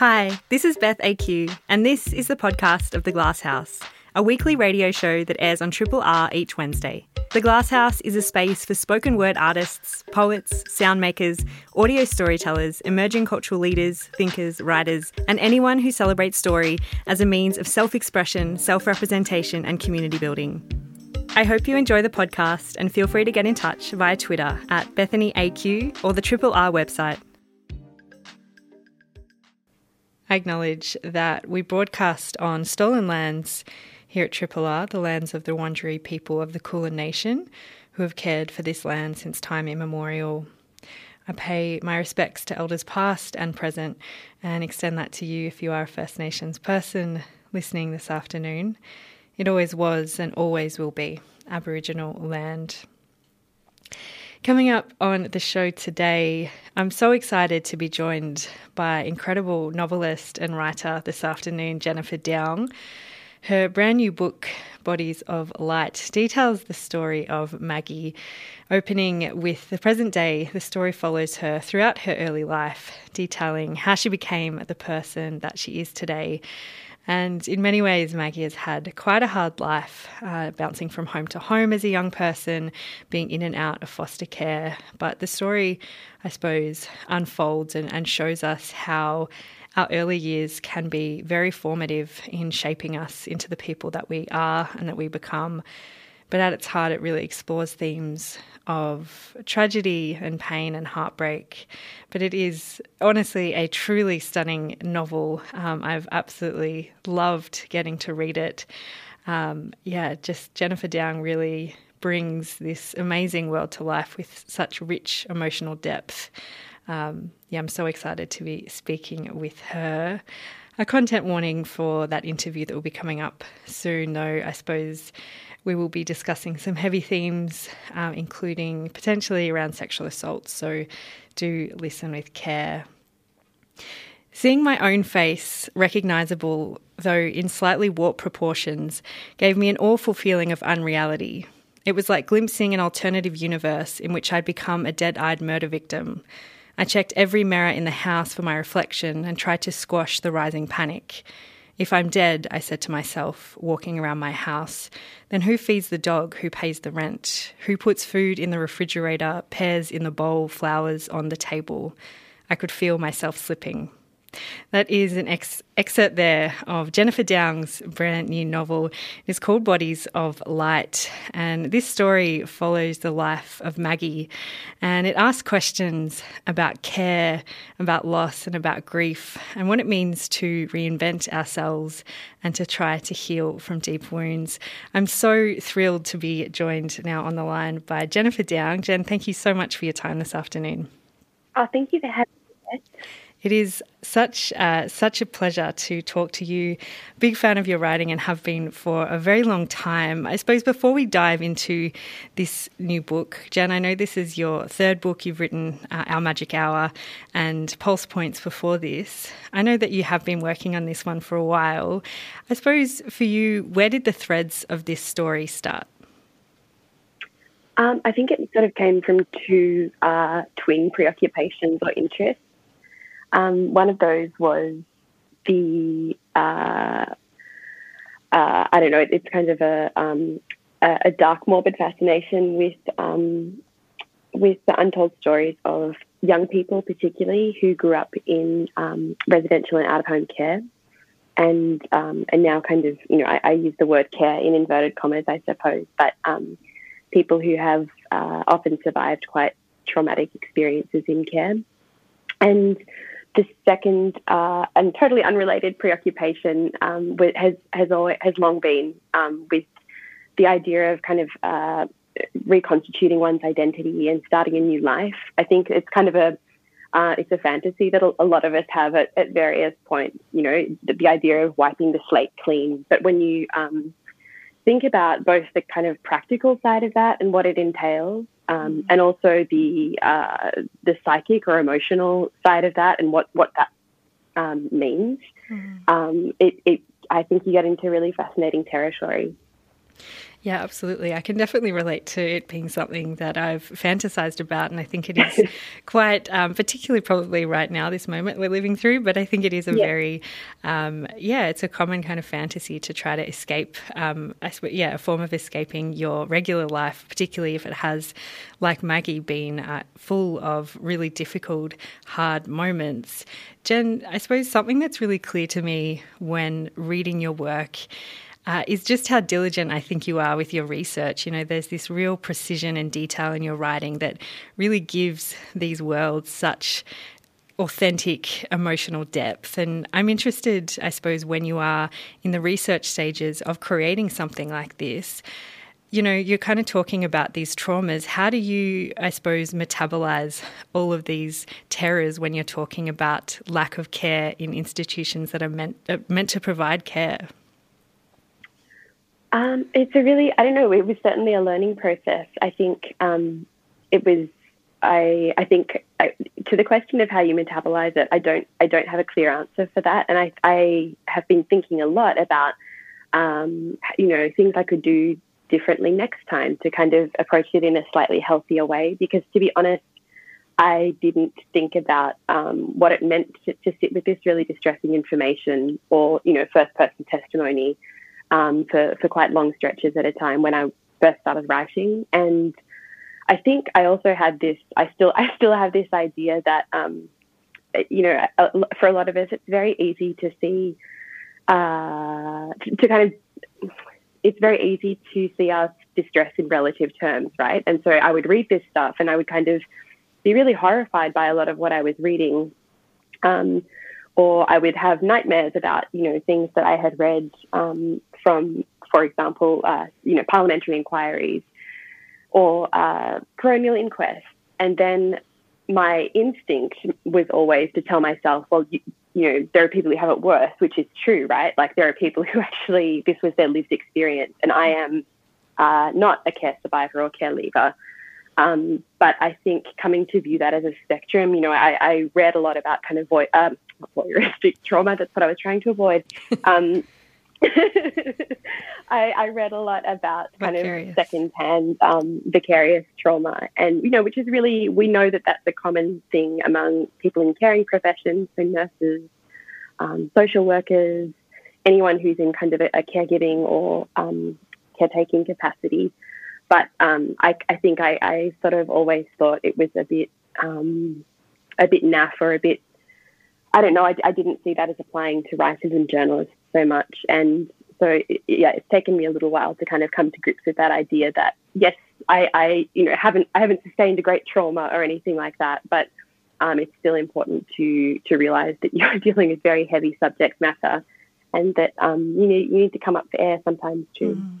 Hi, this is Beth AQ, and this is the podcast of The Glass House, a weekly radio show that airs on Triple R each Wednesday. The Glass House is a space for spoken word artists, poets, sound makers, audio storytellers, emerging cultural leaders, thinkers, writers, and anyone who celebrates story as a means of self expression, self representation, and community building. I hope you enjoy the podcast and feel free to get in touch via Twitter at BethanyAQ or the Triple R website acknowledge that we broadcast on stolen lands here at Triple R, the lands of the Wurundjeri people of the Kulin Nation, who have cared for this land since time immemorial. I pay my respects to elders past and present and extend that to you if you are a First Nations person listening this afternoon. It always was and always will be Aboriginal land. Coming up on the show today, I'm so excited to be joined by incredible novelist and writer this afternoon, Jennifer Down. Her brand new book, Bodies of Light, details the story of Maggie. Opening with the present day, the story follows her throughout her early life, detailing how she became the person that she is today and in many ways, Maggie has had quite a hard life, uh, bouncing from home to home as a young person, being in and out of foster care. But the story, I suppose, unfolds and, and shows us how our early years can be very formative in shaping us into the people that we are and that we become. But at its heart, it really explores themes of tragedy and pain and heartbreak. But it is honestly a truly stunning novel. Um, I've absolutely loved getting to read it. Um, yeah, just Jennifer Down really brings this amazing world to life with such rich emotional depth. Um, yeah, I'm so excited to be speaking with her. A content warning for that interview that will be coming up soon, though, I suppose we will be discussing some heavy themes, um, including potentially around sexual assault. So do listen with care. Seeing my own face, recognisable though in slightly warped proportions, gave me an awful feeling of unreality. It was like glimpsing an alternative universe in which I'd become a dead eyed murder victim. I checked every mirror in the house for my reflection and tried to squash the rising panic. If I'm dead, I said to myself, walking around my house, then who feeds the dog? Who pays the rent? Who puts food in the refrigerator, pears in the bowl, flowers on the table? I could feel myself slipping. That is an ex- excerpt there of Jennifer Down's brand new novel. It's called Bodies of Light, and this story follows the life of Maggie, and it asks questions about care, about loss, and about grief, and what it means to reinvent ourselves and to try to heal from deep wounds. I'm so thrilled to be joined now on the line by Jennifer Down. Jen, thank you so much for your time this afternoon. Oh, thank you for having me. It is such uh, such a pleasure to talk to you. Big fan of your writing and have been for a very long time. I suppose before we dive into this new book, Jen, I know this is your third book you've written, uh, Our Magic Hour, and Pulse Points before this. I know that you have been working on this one for a while. I suppose for you, where did the threads of this story start? Um, I think it sort of came from two uh, twin preoccupations or interests. Um, one of those was the uh, uh, I don't know. It's kind of a um, a dark, morbid fascination with um, with the untold stories of young people, particularly who grew up in um, residential and out of home care, and um, and now kind of you know I, I, use the word care in inverted commas, I suppose, but um, people who have uh, often survived quite traumatic experiences in care, and the second uh, and totally unrelated preoccupation um, has has always, has long been um, with the idea of kind of uh, reconstituting one's identity and starting a new life. I think it's kind of a uh, it's a fantasy that a lot of us have at, at various points. You know, the, the, idea of wiping the slate clean. But when you um, think about both the kind of practical side of that and what it entails, um, and also the uh, the psychic or emotional side of that and what what that um, means. Mm. Um, it, it I think you get into really fascinating territory. Yeah, absolutely. I can definitely relate to it being something that I've fantasized about, and I think it is quite, um, particularly probably right now, this moment we're living through. But I think it is a yeah. very, um, yeah, it's a common kind of fantasy to try to escape. Um, I sw- yeah, a form of escaping your regular life, particularly if it has, like Maggie, been uh, full of really difficult, hard moments. Jen, I suppose something that's really clear to me when reading your work uh, is just how diligent I think you are with your research. You know, there's this real precision and detail in your writing that really gives these worlds such authentic emotional depth. And I'm interested, I suppose, when you are in the research stages of creating something like this. You know, you're kind of talking about these traumas. How do you, I suppose, metabolize all of these terrors when you're talking about lack of care in institutions that are meant, are meant to provide care? Um, it's a really, I don't know, it was certainly a learning process. I think um, it was, I, I think I, to the question of how you metabolize it, I don't, I don't have a clear answer for that. And I, I have been thinking a lot about, um, you know, things I could do differently next time to kind of approach it in a slightly healthier way. Because to be honest, I didn't think about um, what it meant to, to, sit with this really distressing information or, you know, first person testimony um, for, for quite long stretches at a time when I first started writing. And I think I also had this, I still, I still have this idea that, um, you know, for a lot of us, it's very easy to see, uh, to, kind of, it's very easy to see our distress in relative terms, right? And so I would read this stuff and I would kind of be really horrified by a lot of what I was reading. Um, or I would have nightmares about, you know, things that I had read um, from, for example, uh, you know, parliamentary inquiries or uh, coronial inquests. And then my instinct was always to tell myself, well, you, you know, there are people who have it worse, which is true, right? Like there are people who actually, this was their lived experience. And I am uh, not a care survivor or care leaver. Um, but I think coming to view that as a spectrum, you know, I, I read a lot about kind of vo- um, voyeuristic trauma. That's what I was trying to avoid. Um, I, I, read a lot about kind vicarious. of secondhand um, vicarious trauma, and you know, which is really we know that that's a common thing among people in caring professions, so nurses, um, social workers, anyone who's in kind of a, a caregiving or um, caretaking capacity. But um, I, I, think I, I, sort of always thought it was a bit um, a bit naff or a bit I don't know. I, I, didn't see that as applying to writers and journalists so much. And so, yeah, it's taken me a little while to kind of come to grips with that idea that yes, I, I you know, haven't I haven't sustained a great trauma or anything like that, but um, it's still important to to realize that you're dealing with very heavy subject matter, and that um, you need you need to come up for air sometimes too. Mm.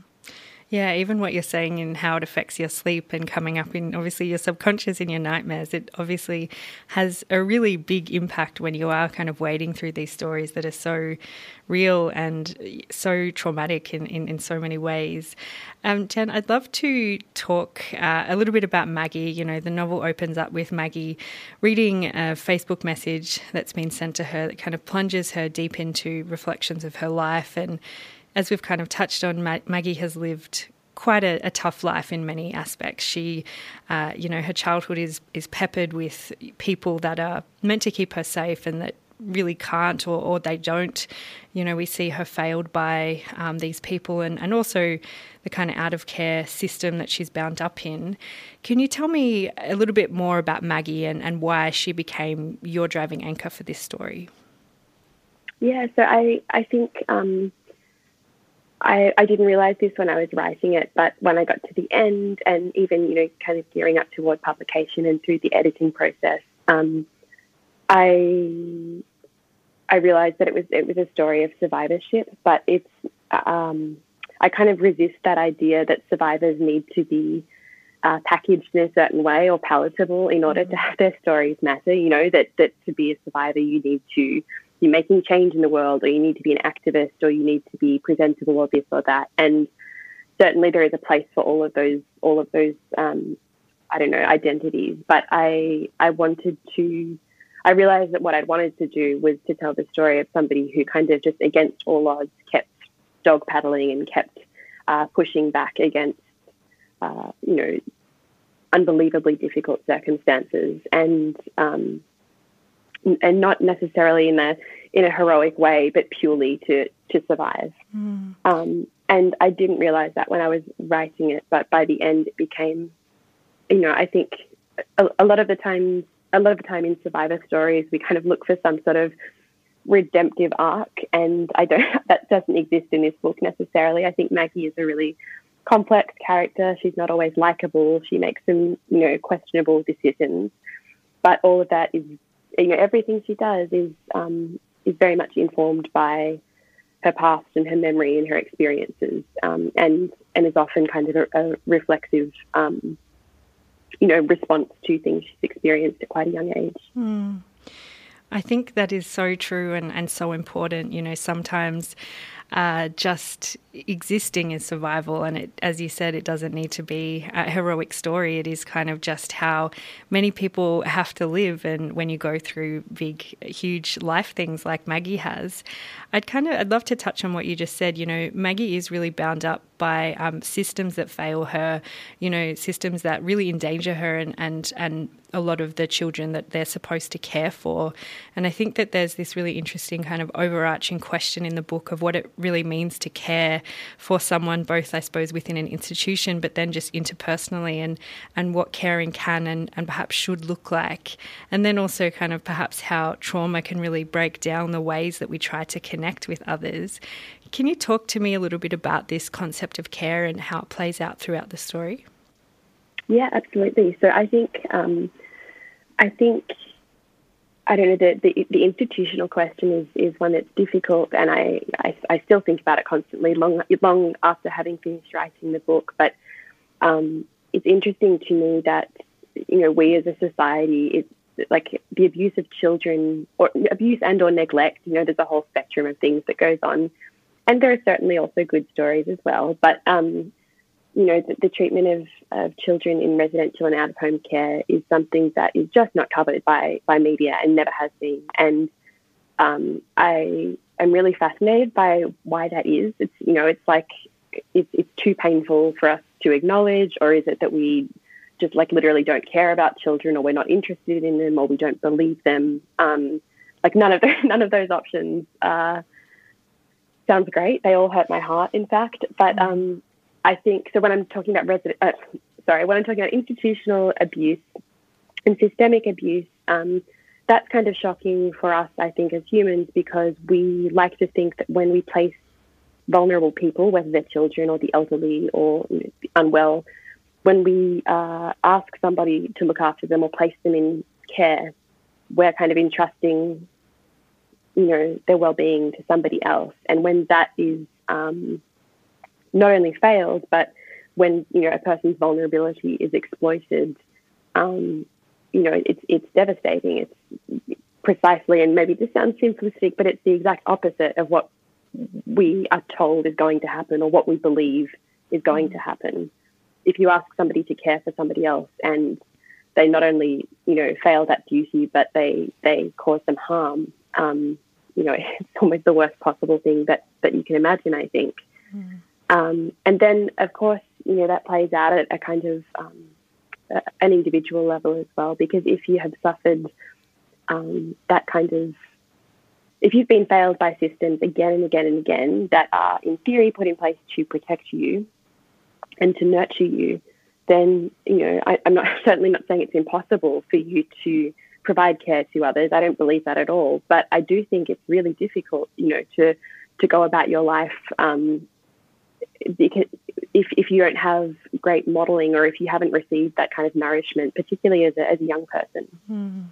Yeah, even what you're saying and how it affects your sleep and coming up in obviously your subconscious in your nightmares, it obviously has a really big impact when you are kind of wading through these stories that are so real and so traumatic in, in, in so many ways. Um, Jen, I'd love to talk uh, a little bit about Maggie. You know, the novel opens up with Maggie reading a Facebook message that's been sent to her that kind of plunges her deep into reflections of her life and as we've kind of touched on, Maggie has lived quite a, a, tough life in many aspects. She, uh, you know, her childhood is is peppered with people that are meant to keep her safe and that really can't or, or they don't. You know, we see her failed by um, these people and, and also the kind of out of care system that she's bound up in. Can you tell me a little bit more about Maggie and, and why she became your driving anchor for this story? Yeah, so I, I think um, I, I didn't realize this when I was writing it, but when I got to the end and even, you know, kind of gearing up toward publication and through the editing process, um, I I realized that it was it was a story of survivorship, but it's um, I kind of resist that idea that survivors need to be uh, packaged in a certain way or palatable in order to have their stories matter. You know that that to be a survivor, you need to you're making change in the world, or you need to be an activist, or you need to be presentable, or this or that. And certainly, there is a place for all of those, all of those, um, I don't know, identities. But I, I wanted to, I realized that what I'd wanted to do was to tell the story of somebody who kind of just against all odds kept dog paddling and kept uh, pushing back against, uh, you know, unbelievably difficult circumstances and um, and not necessarily in a in a heroic way, but purely to to survive. Mm. Um, and I didn't realize that when I was writing it, but by the end, it became, you know, I think a, a lot of the times, a lot of the time in survivor stories, we kind of look for some sort of redemptive arc, and I don't that doesn't exist in this book necessarily. I think Maggie is a really complex character. She's not always likable. She makes some, you know, questionable decisions, but all of that is, you know, everything she does is um, is very much informed by her past and her memory and her experiences, um, and and is often kind of a, a reflexive, um, you know, response to things she's experienced at quite a young age. Mm. I think that is so true and, and so important. You know, sometimes uh, just existing is survival. And it, as you said, it doesn't need to be a heroic story. It is kind of just how many people have to live. And when you go through big, huge life things like Maggie has, I'd kind of, I'd love to touch on what you just said. You know, Maggie is really bound up by um, systems that fail her, you know, systems that really endanger her and, and, and a lot of the children that they're supposed to care for. And I think that there's this really interesting kind of overarching question in the book of what it really means to care for someone, both, I suppose, within an institution, but then just interpersonally and, and what caring can and, and perhaps should look like. And then also, kind of perhaps how trauma can really break down the ways that we try to connect with others. Can you talk to me a little bit about this concept of care and how it plays out throughout the story? Yeah, absolutely. So I think um, I think I don't know the, the, the institutional question is is one that's difficult, and I, I, I still think about it constantly, long long after having finished writing the book. But um, it's interesting to me that you know we as a society is like the abuse of children or abuse and or neglect. You know, there's a whole spectrum of things that goes on, and there are certainly also good stories as well. But um, you know, the, the treatment of, of children in residential and out of home care is something that is just not covered by, by media and never has been. And um, I am really fascinated by why that is. It's, you know, it's like it's, it's too painful for us to acknowledge, or is it that we just like literally don't care about children, or we're not interested in them, or we don't believe them? Um, like none of those, none of those options uh, sounds great. They all hurt my heart, in fact. But mm. um, I think so when I'm talking about resident, uh, sorry, when I'm talking about institutional abuse and systemic abuse, um, that's kind of shocking for us, I think, as humans, because we like to think that when we place vulnerable people, whether they're children or the elderly or unwell, when we uh, ask somebody to look after them or place them in care, we're kind of entrusting, you know, their well-being to somebody else. And when that is um, not only fails, but when you know a person's vulnerability is exploited, um, you know it's it's devastating. It's precisely, and maybe this sounds simplistic, but it's the exact opposite of what we are told is going to happen or what we believe is going to happen. If you ask somebody to care for somebody else and they not only you know fail that duty, but they they cause them harm. Um, you know, it's almost the worst possible thing that that you can imagine. I think. Mm. Um, and then, of course, you know, that plays out at a kind of um, an individual level as well, because if you have suffered um, that kind of, if you've been failed by systems again and again and again that are in theory put in place to protect you and to nurture you, then, you know, I, I'm not certainly not saying it's impossible for you to provide care to others. I don't believe that at all. But I do think it's really difficult, you know, to to go about your life um, because if, if you don't have great modeling or if you haven't received that kind of nourishment, particularly as a, as a young person. Mm.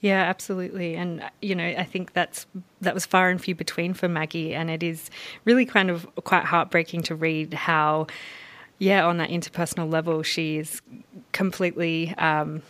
Yeah, absolutely. And you know, I think that's that was far and few between for Maggie, and it is really kind of quite heartbreaking to read how, yeah, on that interpersonal level, she's completely. Um,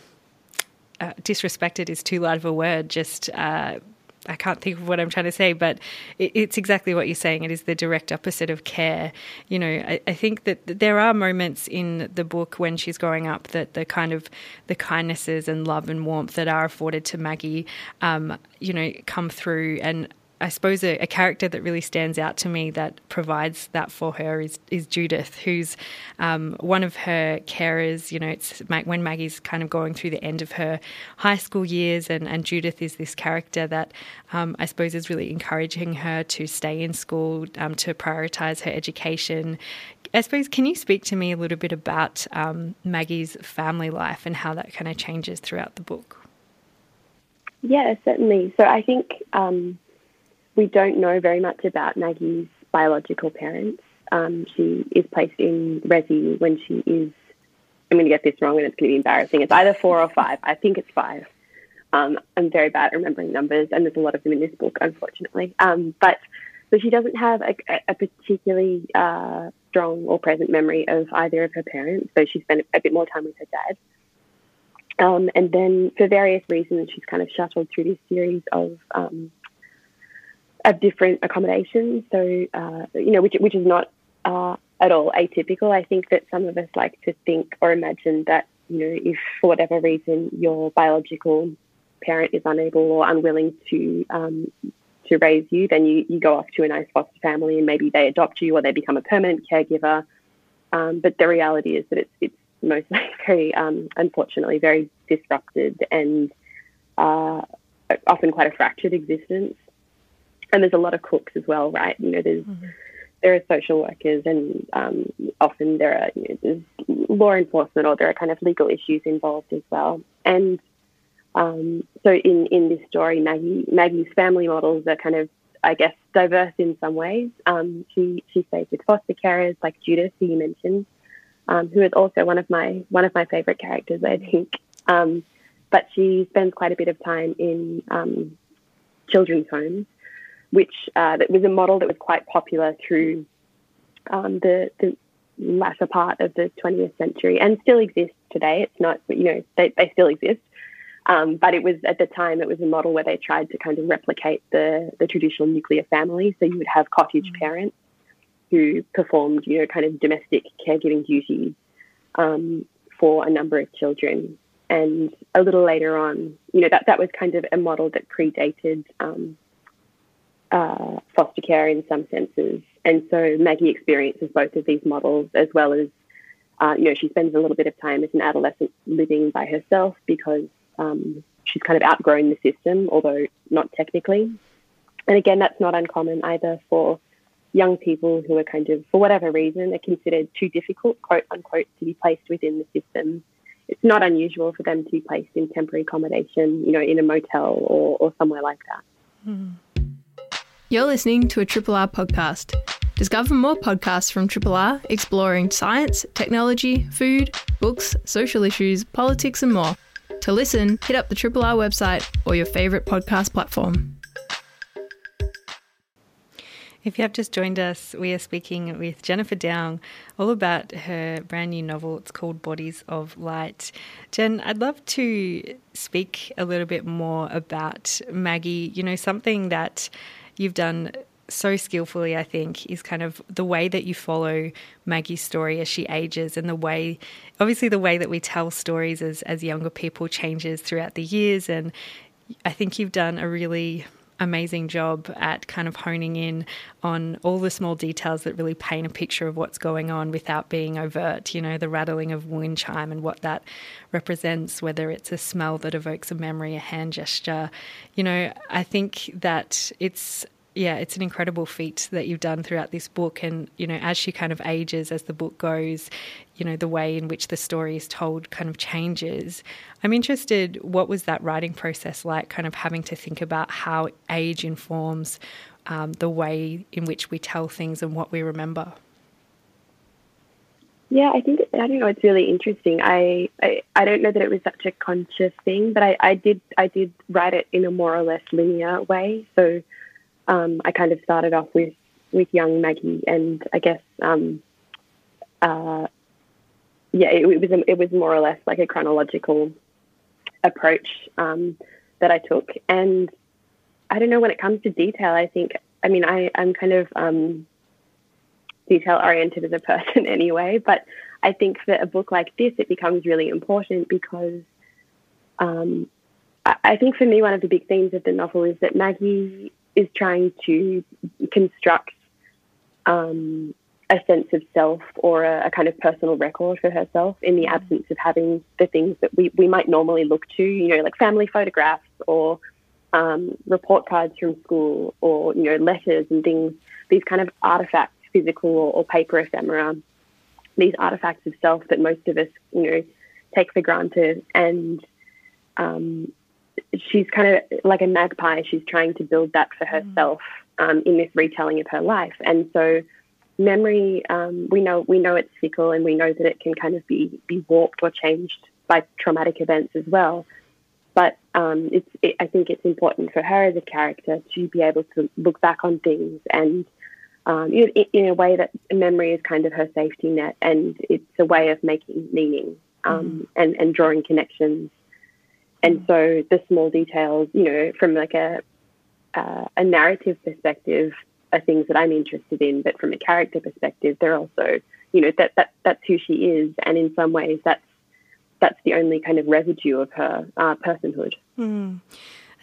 uh, disrespected is too loud of a word. Just uh, I can't think of what I'm trying to say, but it, it's exactly what you're saying. It is the direct opposite of care. You know, I, I, think that there are moments in the book when she's growing up that the kind of the kindnesses and love and warmth that are afforded to Maggie, um, you know, come through and I suppose a, a, character that really stands out to me that provides that for her is, is Judith, who's um, one of her carers. You know, it's when Maggie's kind of going through the end of her high school years, and, and Judith is this character that um, I suppose is really encouraging her to stay in school, um, to prioritise her education. I suppose, can you speak to me a little bit about um, Maggie's family life and how that kind of changes throughout the book? Yeah, certainly. So I think um, we don't know very much about Maggie's biological parents. Um, she is placed in Resi when she is, I'm going to get this wrong and it's going to be embarrassing. It's either four or five. I think it's five. Um, I'm very bad at remembering numbers, and there's a lot of them in this book, unfortunately. Um, but so she doesn't have a, a particularly uh, strong or present memory of either of her parents. So she spent a bit more time with her dad. Um, and then, for various reasons, she's kind of shuttled through this series of um, of different accommodations. So, uh, you know, which, which is not uh, at all atypical. I think that some of us like to think or imagine that, you know, if for whatever reason your biological parent is unable or unwilling to um, to raise you, then you, you go off to a nice foster family and maybe they adopt you or they become a permanent caregiver. Um, but the reality is that it's, it's mostly very, um, unfortunately, very disrupted and uh, often quite a fractured existence and there's a lot of cooks as well, right? You know, there's mm-hmm. there are social workers, and um, often there are you know, there's law enforcement or there are kind of legal issues involved as well. And um, so in in this story, Maggie Maggie's family models are kind of I guess diverse in some ways. Um, she she stays with foster carers like Judith, who you mentioned, um, who is also one of my one of my favorite characters, I think. Um, but she spends quite a bit of time in um, children's homes which uh, that was a model that was quite popular through um, the, the latter part of the 20th century and still exists today. It's not, you know, they, they still exist. Um, but it was at the time it was a model where they tried to kind of replicate the, the traditional nuclear family. So you would have cottage mm-hmm. parents who performed, you know, kind of domestic caregiving duties um, for a number of children. And a little later on, you know, that, that was kind of a model that predated um, uh, foster care in some senses. And so Maggie experiences both of these models as well as, uh, you know, she spends a little bit of time as an adolescent living by herself because um, she's kind of outgrown the system, although not technically. And again, that's not uncommon either for young people who are kind of, for whatever reason, are considered too difficult, quote unquote, to be placed within the system. It's not unusual for them to be placed in temporary accommodation, you know, in a motel or, or somewhere like that. Mm. You're listening to a Triple R podcast. Discover more podcasts from Triple R exploring science, technology, food, books, social issues, politics, and more. To listen, hit up the Triple R website or your favourite podcast platform. If you have just joined us, we are speaking with Jennifer Down all about her brand new novel. It's called Bodies of Light. Jen, I'd love to speak a little bit more about Maggie, you know, something that you've done so skillfully, I think, is kind of the way that you follow Maggie's story as she ages and the way, obviously, the way that we tell stories as, as younger people changes throughout the years. And I think you've done a really amazing job at kind of honing in on all the small details that really paint a picture of what's going on without being overt. You know, the rattling of wind chime and what that represents, whether it's a smell that evokes a memory, a hand gesture. You know, I think that it's yeah, it's an incredible feat that you've done throughout this book. And, you know, as she kind of ages, as the book goes, you know, the way in which the story is told kind of changes. I'm interested, what was that writing process like, kind of having to think about how age informs um, the way in which we tell things and what we remember? Yeah, I think I don't know. It's really interesting. I, I, I don't know that it was such a conscious thing, but I, I did I did write it in a more or less linear way. So um, I kind of started off with with young Maggie, and I guess um, uh, yeah, it, it, was a, it was more or less like a chronological approach um, that I took, and I don't know when it comes to detail. I think I mean I I'm kind of um, detail oriented as a person anyway, but I think for a book like this, it becomes really important because um, I, I think for me one of the big themes of the novel is that Maggie is trying to construct um, a sense of self or a, a, kind of personal record for herself in the absence of having the things that we, we might normally look to, you know, like family photographs or um, report cards from school or, you know, letters and things, these kind of artifacts, physical or, or paper ephemera, these artifacts of self that most of us, you know, take for granted. And um, she's kind of like a magpie. She's trying to build that for mm. herself um, in this retelling of her life. And so, memory, um, we know we know it's fickle, and we know that it can kind of be be warped or changed by traumatic events as well. But um, it's, it, I think it's important for her as a character to be able to look back on things and um, in, in, a way that memory is kind of her safety net, and it's a way of making meaning um, mm. and, and drawing connections. And so the small details, you know, from like a uh, a narrative perspective, are things that I'm interested in, but from a character perspective, they're also, you know, that, that that's who she is, and in some ways, that's that's the only kind of residue of her uh, personhood. Mm.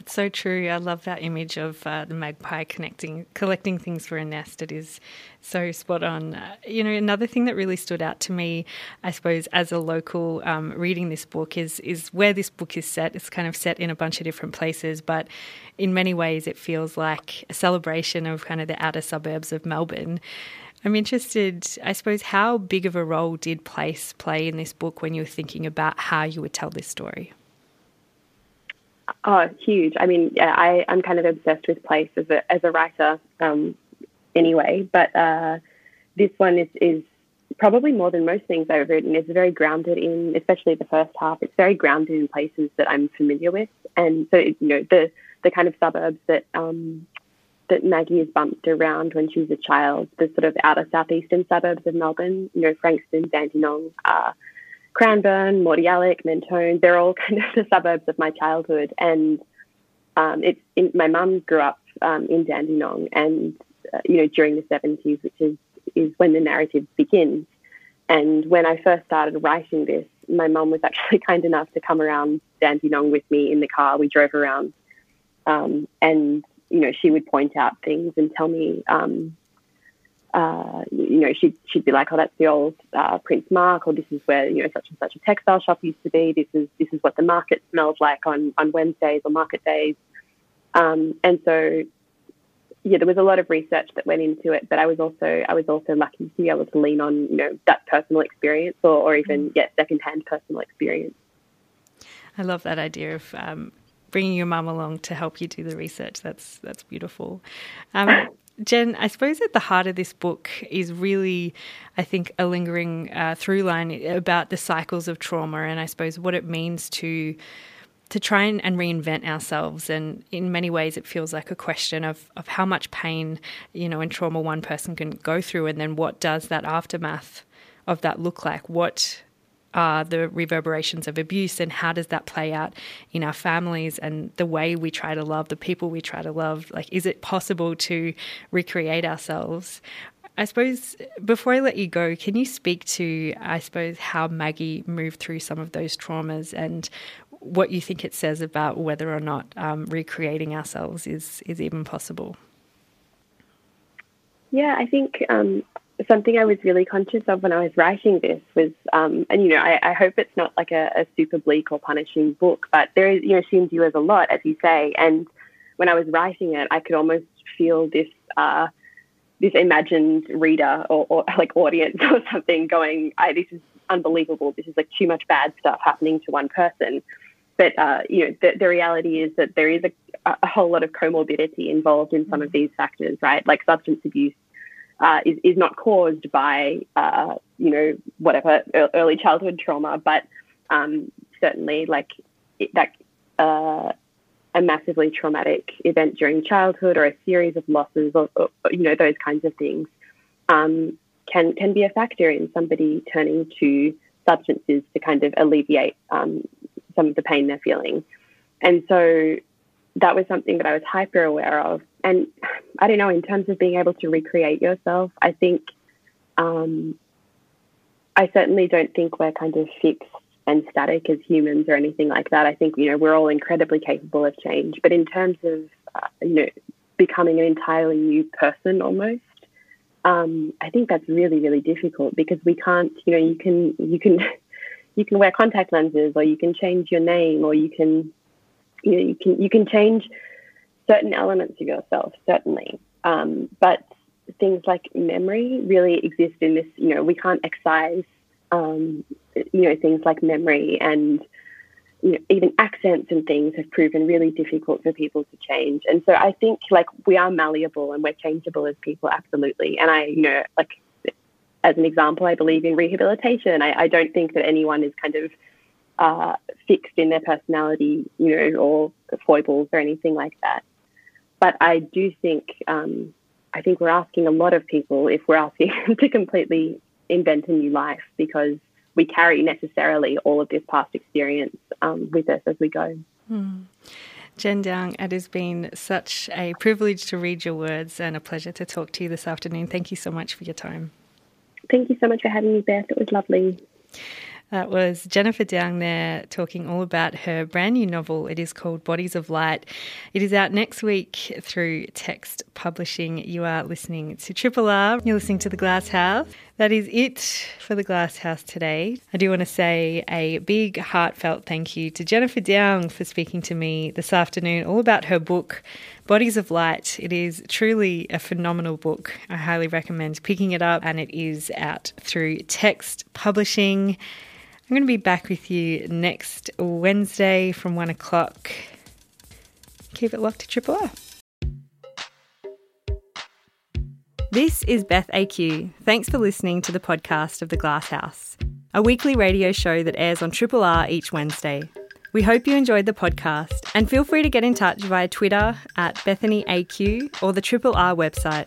It's so true. I love that image of uh, the magpie connecting, collecting things for a nest. It is so spot on. Uh, you know, another thing that really stood out to me, I suppose, as a local um, reading this book is is where this book is set. It's kind of set in a bunch of different places, but in many ways, it feels like a celebration of kind of the outer suburbs of Melbourne. I'm interested, I suppose, how big of a role did place play in this book when you were thinking about how you would tell this story? Oh, huge. I mean, yeah, I, I'm kind of obsessed with place as a, as a writer um, anyway, but uh, this one is, is probably more than most things I've written. It's very grounded in, especially the first half, it's very grounded in places that I'm familiar with. And so, you know, the, the kind of suburbs that um, that Maggie is bumped around when she was a child, the sort of outer southeastern suburbs of Melbourne, you know, Frankston, Dandenong, uh, Cranbourne, Mordialloc, Mentone, they're all kind of the suburbs of my childhood. And um, it's in, my mum grew up um, in Dandenong and, uh, you know, during the 70s, which is, is when the narrative begins. And when I first started writing this, my mum was actually kind enough to come around Dandenong with me in the car. We drove around. Um, and, you know, she would point out things and tell me, um, uh, you know, she'd, she'd be like, oh, that's the old uh, Prince Mark, or this is where, you know, such and such a textile shop used to be. This is, this is what the market smells like on, on Wednesdays or market days. Um, and so, yeah, there was a lot of research that went into it, but I was also, I was also lucky to be able to lean on, you know, that personal experience or, or even, yeah, secondhand personal experience. I love that idea of um, bringing your mum along to help you do the research. That's that's beautiful. Um, Jen, I suppose at the heart of this book is really, I think, a lingering uh, through line about the cycles of trauma and I suppose what it means to to try and, and, reinvent ourselves. And in many ways, it feels like a question of, of how much pain, you know, and trauma one person can go through, and then what does that aftermath of that look like? What are the reverberations of abuse and how does that play out in our families and the way we try to love the people we try to love like is it possible to recreate ourselves I suppose before I let you go, can you speak to, I suppose, how Maggie moved through some of those traumas and what you think it says about whether or not um, recreating ourselves is is even possible? Yeah, I think um, something I was really conscious of when I was writing this was, um, and you know, I, I, hope it's not like a, a, super bleak or punishing book, but there is, you know, she endures a lot, as you say. And when I was writing it, I could almost feel this, uh, this imagined reader or, or, like audience or something going, I, "This is unbelievable. This is like too much bad stuff happening to one person." But uh, you know, the, the, reality is that there is a, a whole lot of comorbidity involved in some of these factors, right? Like substance abuse uh, is, is not caused by, uh, you know, whatever early childhood trauma, but um, certainly like it, that uh, a massively traumatic event during childhood or a series of losses or, or you know, those kinds of things um, can, can be a factor in somebody turning to substances to kind of alleviate um, some of the pain they're feeling. And so that was something that I was hyper aware of. And I don't know, in terms of being able to recreate yourself, I think um, I certainly don't think we're kind of fixed and static as humans or anything like that. I think, you know, we're all incredibly capable of change. But in terms of, uh, you know, becoming an entirely new person almost. Um, I think that's really, really difficult because we can't, you know, you can, you can, you can wear contact lenses or you can change your name or you can, you know, you can, you can change certain elements of yourself, certainly. Um, but things like memory really exist in this, you know, we can't excise, um, you know, things like memory and, you know, even accents and things have proven really difficult for people to change. And so I think like we are malleable and we're changeable as people, absolutely. And I, you know, like as an example, I believe in rehabilitation. I, I don't think that anyone is kind of uh, fixed in their personality, you know, or foibles or anything like that. But I do think, um, I think we're asking a lot of people if we're asking them to completely invent a new life because we carry necessarily all of this past experience um, with us as we go. Hmm. Jen Down, it has been such a privilege to read your words and a pleasure to talk to you this afternoon. Thank you so much for your time. Thank you so much for having me, Beth. It was lovely. That was Jennifer Down there talking all about her brand new novel. It is called Bodies of Light. It is out next week through Text Publishing. You are listening to Triple R. You're listening to The Glass House. That is it for The Glass House today. I do want to say a big heartfelt thank you to Jennifer Down for speaking to me this afternoon all about her book, Bodies of Light. It is truly a phenomenal book. I highly recommend picking it up, and it is out through Text Publishing. I'm going to be back with you next Wednesday from one o'clock. Keep it locked to Triple R. This is Beth AQ. Thanks for listening to the podcast of The Glass House, a weekly radio show that airs on Triple R each Wednesday. We hope you enjoyed the podcast and feel free to get in touch via Twitter at Bethany AQ or the Triple R website